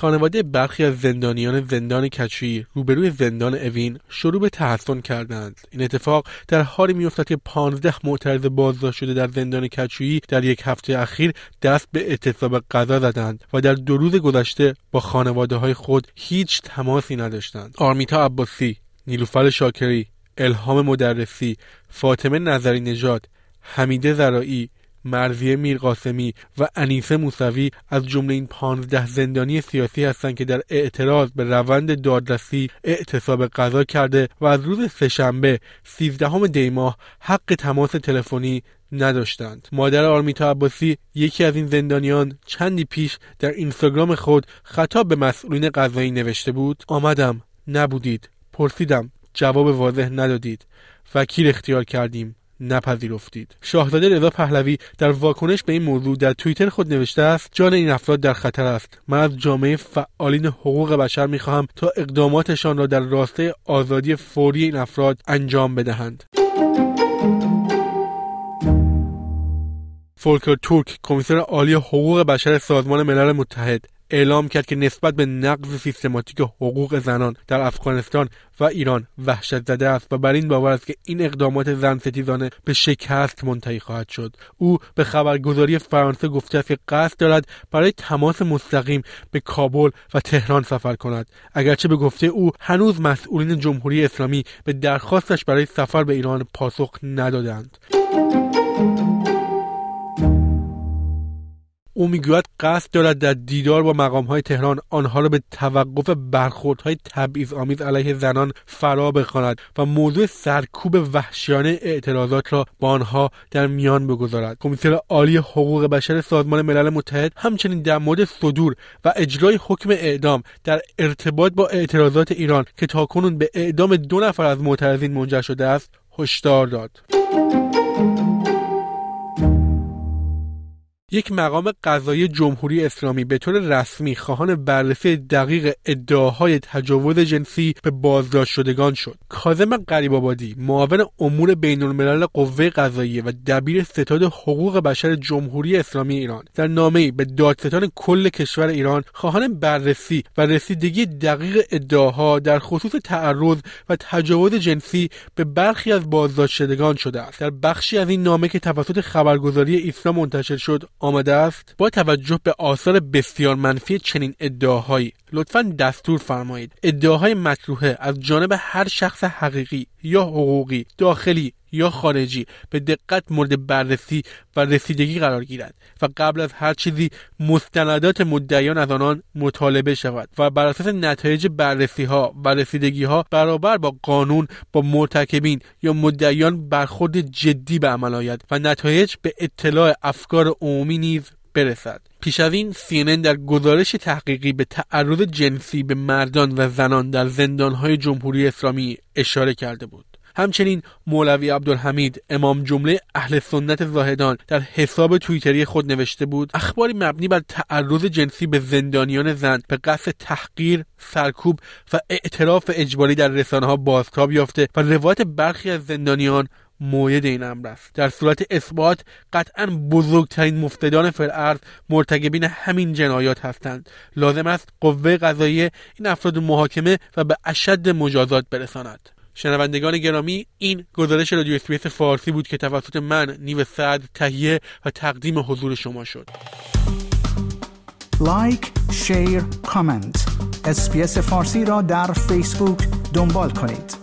خانواده برخی از زندانیان زندان کچی روبروی زندان اوین شروع به تحسن کردند. این اتفاق در حالی میافتد که پانزده معترض بازداشت شده در زندان کچویی در یک هفته اخیر دست به اعتصاب غذا زدند و در دو روز گذشته با خانواده های خود هیچ تماسی نداشتند. آرمیتا عباسی نیلوفر شاکری الهام مدرسی فاطمه نظری نژاد حمیده زرایی مرزیه میرقاسمی و انیسه موسوی از جمله این پانزده زندانی سیاسی هستند که در اعتراض به روند دادرسی اعتصاب قضا کرده و از روز سهشنبه سیزدهم دیماه حق تماس تلفنی نداشتند. مادر آرمیتا عباسی یکی از این زندانیان چندی پیش در اینستاگرام خود خطاب به مسئولین قضایی نوشته بود آمدم نبودید پرسیدم جواب واضح ندادید وکیل اختیار کردیم. نپذیرفتید. شاهزاده رضا پهلوی در واکنش به این موضوع در توییتر خود نوشته است جان این افراد در خطر است. من از جامعه فعالین حقوق بشر می‌خواهم تا اقداماتشان را در راسته آزادی فوری این افراد انجام بدهند. فولکر تورک کمیسر عالی حقوق بشر سازمان ملل متحد اعلام کرد که نسبت به نقض سیستماتیک حقوق زنان در افغانستان و ایران وحشت زده است و بر این باور است که این اقدامات زن ستیزانه به شکست منتهی خواهد شد. او به خبرگزاری فرانسه گفته است که قصد دارد برای تماس مستقیم به کابل و تهران سفر کند. اگرچه به گفته او هنوز مسئولین جمهوری اسلامی به درخواستش برای سفر به ایران پاسخ ندادند. او می‌گوید قصد دارد در دیدار با مقام های تهران آنها را به توقف برخوردهای تبعیض آمیز علیه زنان فرا بخواند و موضوع سرکوب وحشیانه اعتراضات را با آنها در میان بگذارد. کمیسر عالی حقوق بشر سازمان ملل متحد همچنین در مورد صدور و اجرای حکم اعدام در ارتباط با اعتراضات ایران که تاکنون به اعدام دو نفر از معترضین منجر شده است هشدار داد. یک مقام قضایی جمهوری اسلامی به طور رسمی خواهان بررسی دقیق ادعاهای تجاوز جنسی به بازداشت شدگان شد. کاظم قریب آبادی معاون امور بین الملل قوه قضاییه و دبیر ستاد حقوق بشر جمهوری اسلامی ایران در نامه‌ای به دادستان کل کشور ایران خواهان بررسی و رسیدگی دقیق ادعاها در خصوص تعرض و تجاوز جنسی به برخی از بازداشت شدگان شده است. در بخشی از این نامه که توسط خبرگزاری ایسنا منتشر شد آمده است؟ با توجه به آثار بسیار منفی چنین ادعاهایی لطفا دستور فرمایید. ادعاهای مطروحه از جانب هر شخص حقیقی یا حقوقی داخلی یا خارجی به دقت مورد بررسی و رسیدگی قرار گیرد و قبل از هر چیزی مستندات مدعیان از آنان مطالبه شود و بر اساس نتایج بررسی ها و رسیدگی ها برابر با قانون با مرتکبین یا مدعیان برخورد جدی به عمل آید و نتایج به اطلاع افکار عمومی نیز برسد. پیش از این CNN در گزارش تحقیقی به تعرض جنسی به مردان و زنان در زندانهای جمهوری اسلامی اشاره کرده بود. همچنین مولوی عبدالحمید امام جمله اهل سنت زاهدان در حساب توییتری خود نوشته بود اخباری مبنی بر تعرض جنسی به زندانیان زن به قصد تحقیر سرکوب و اعتراف اجباری در رسانه ها بازتاب یافته و روایت برخی از زندانیان موید این امر است. در صورت اثبات قطعا بزرگترین مفتدان فرعرض مرتکبین همین جنایات هستند. لازم است قوه قضاییه این افراد محاکمه و به اشد مجازات برساند. شنوندگان گرامی این گزارش رادیو SBS فارسی بود که توسط من نیو سعد تهیه و تقدیم حضور شما شد. like share comment SBS فارسی را در فیسبوک دنبال کنید.